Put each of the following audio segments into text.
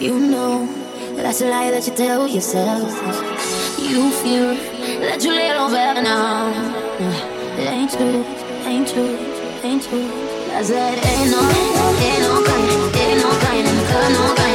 You know that's a lie that you tell yourself. You feel that you little better now. It ain't true, ain't true, ain't true. I said ain't no, ain't no kind, ain't no kind, ain't no kind.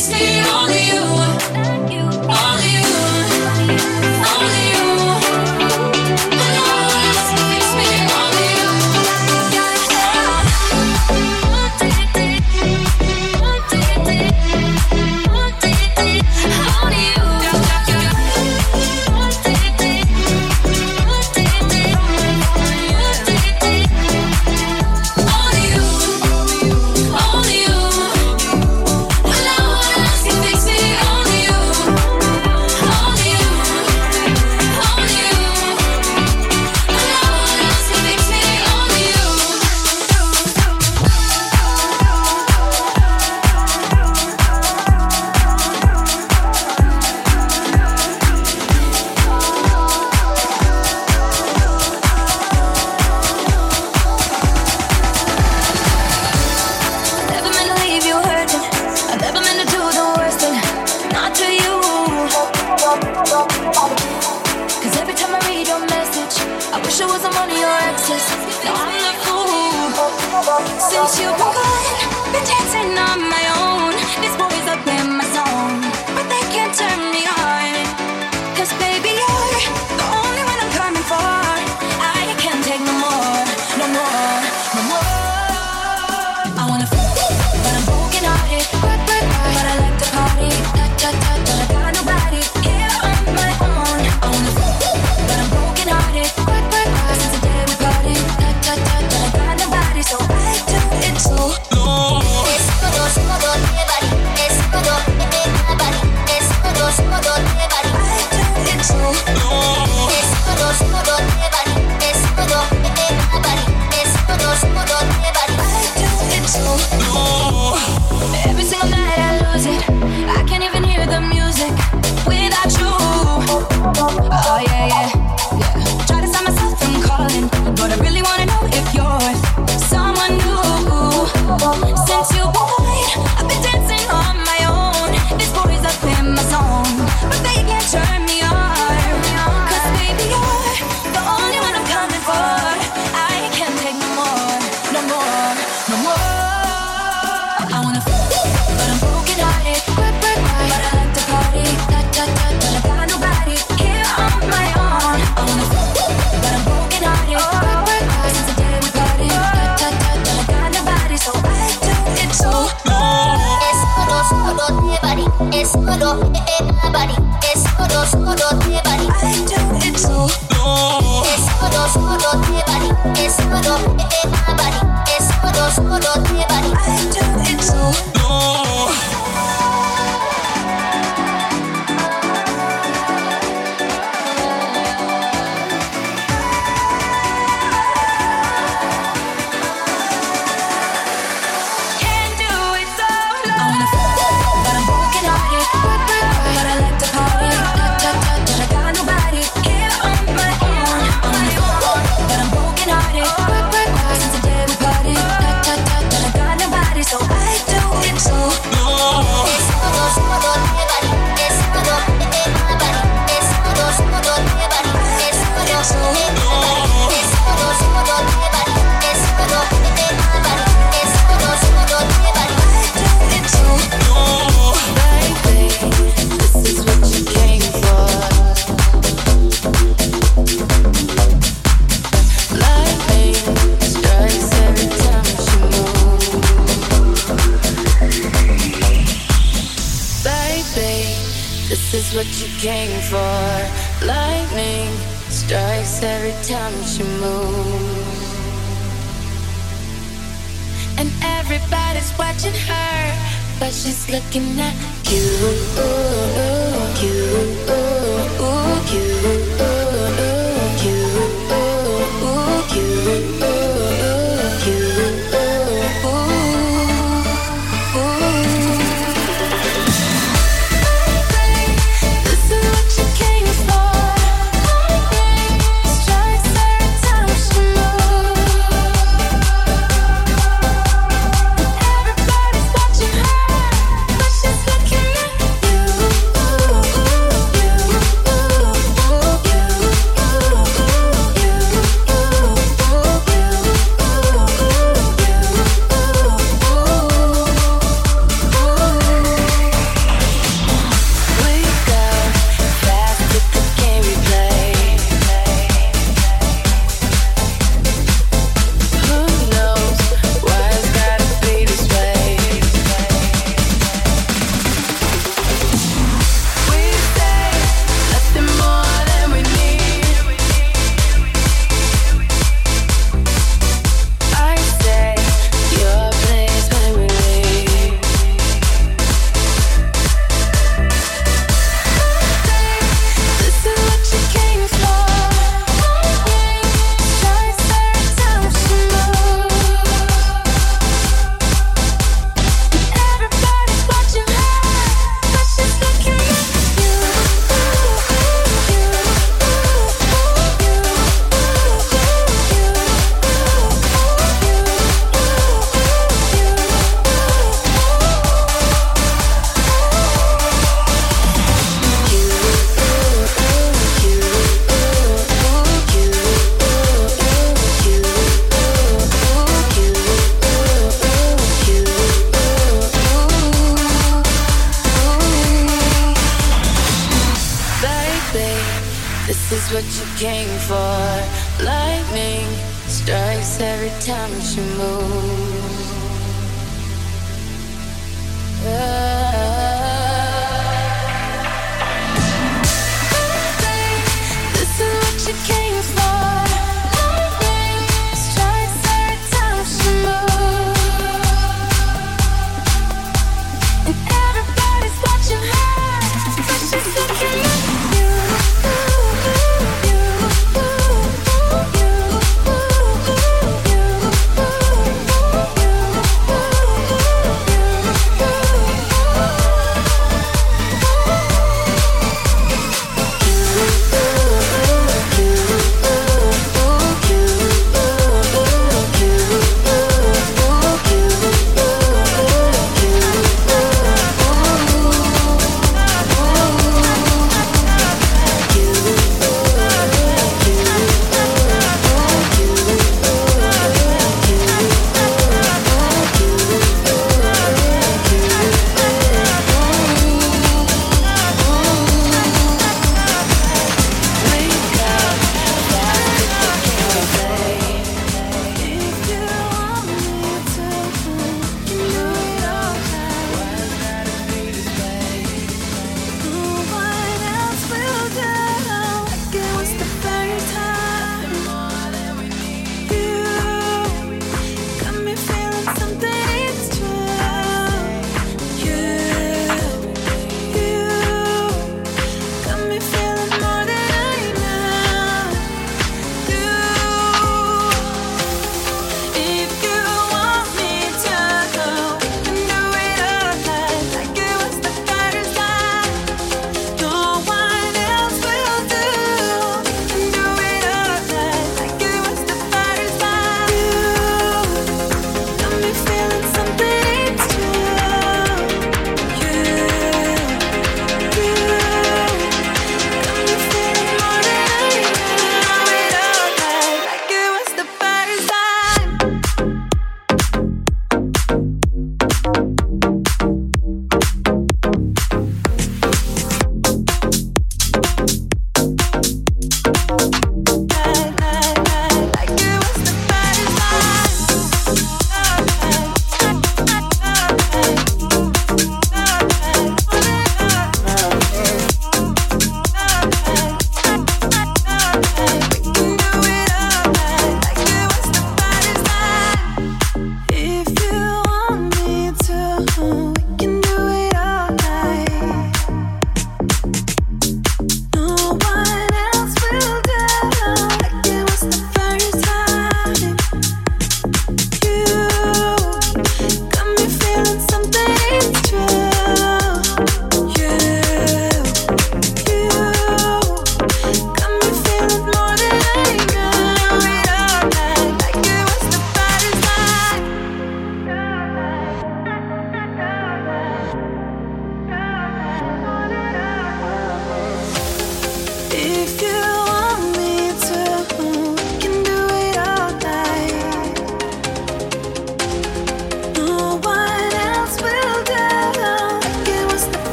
Ooh.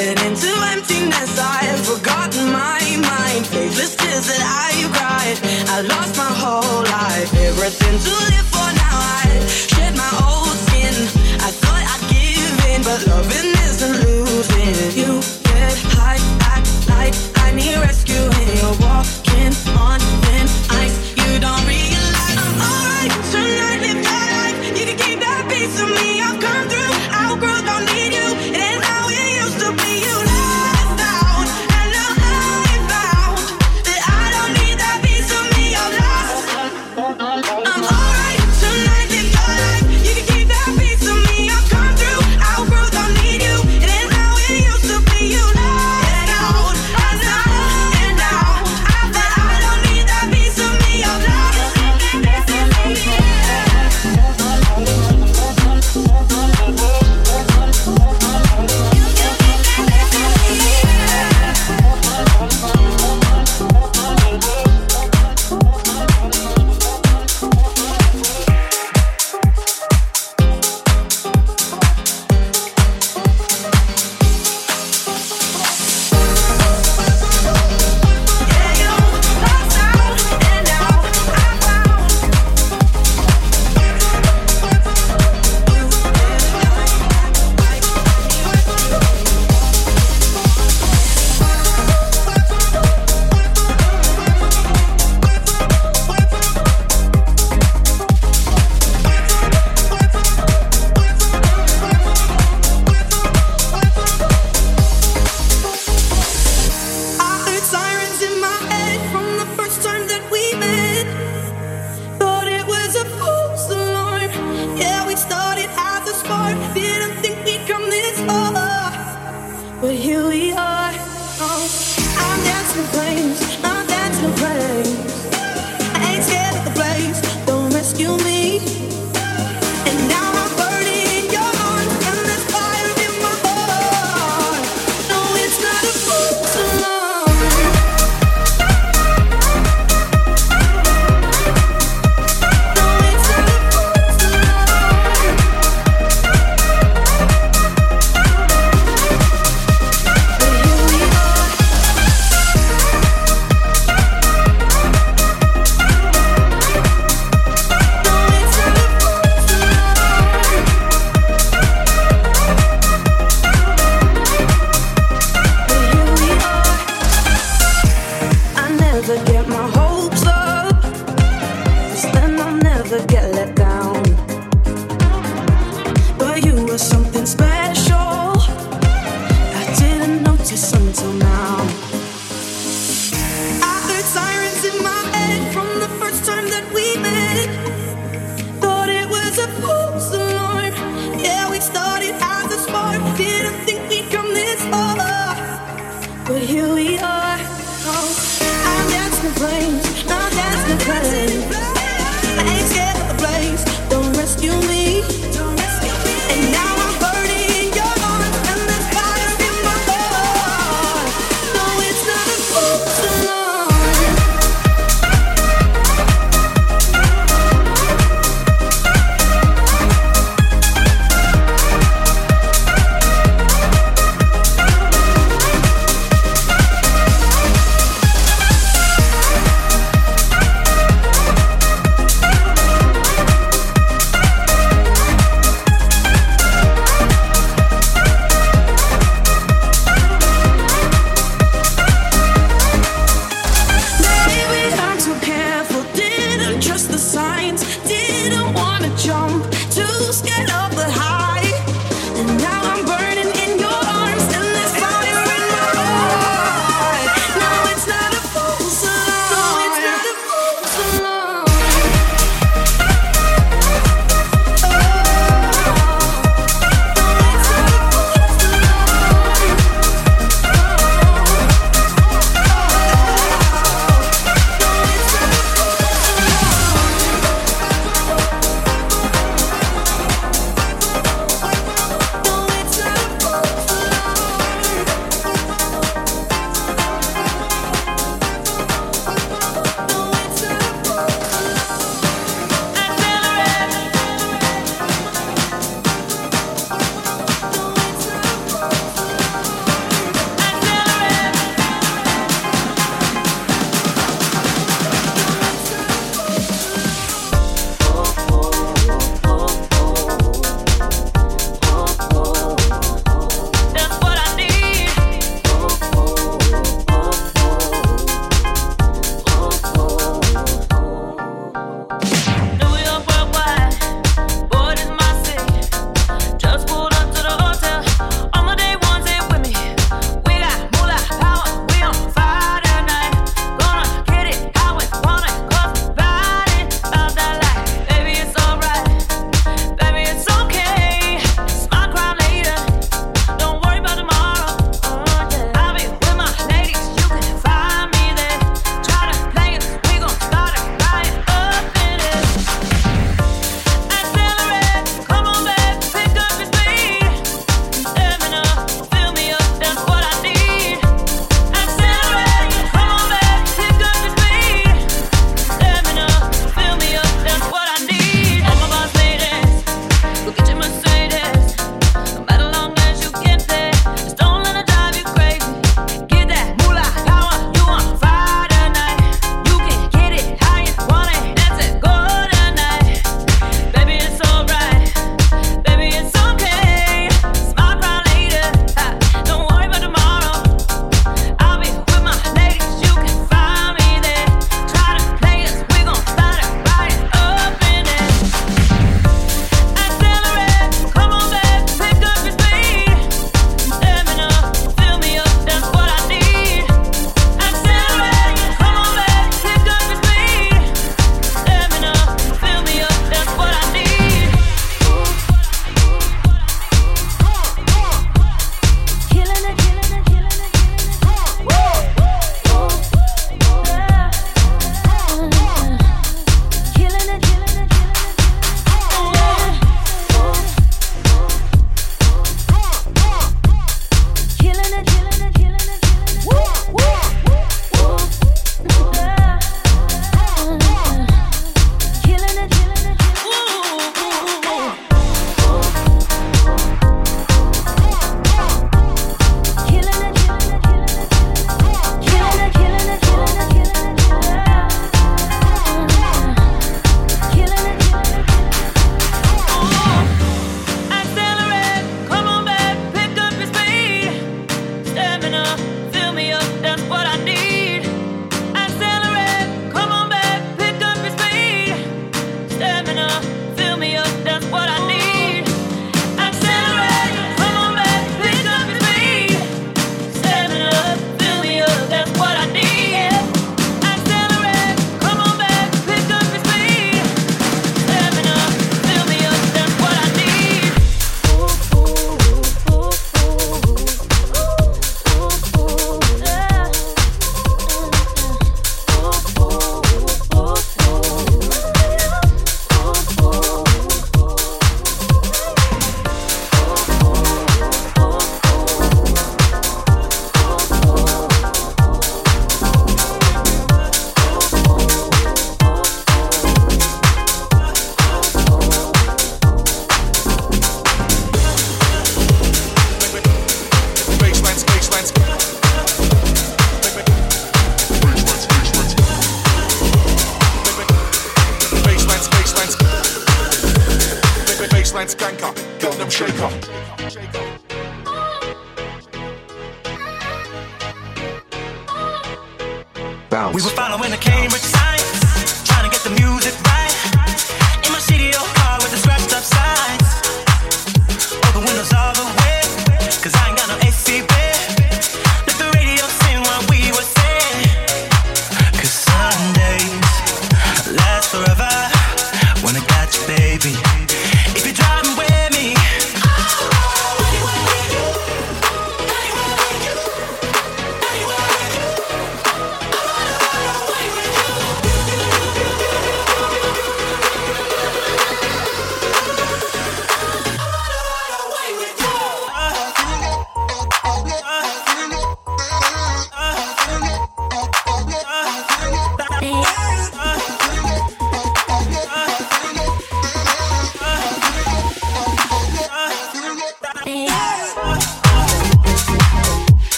Drifting into emptiness, I have forgotten my mind. Faithless tears that I cried, I lost my whole life. Everything to live.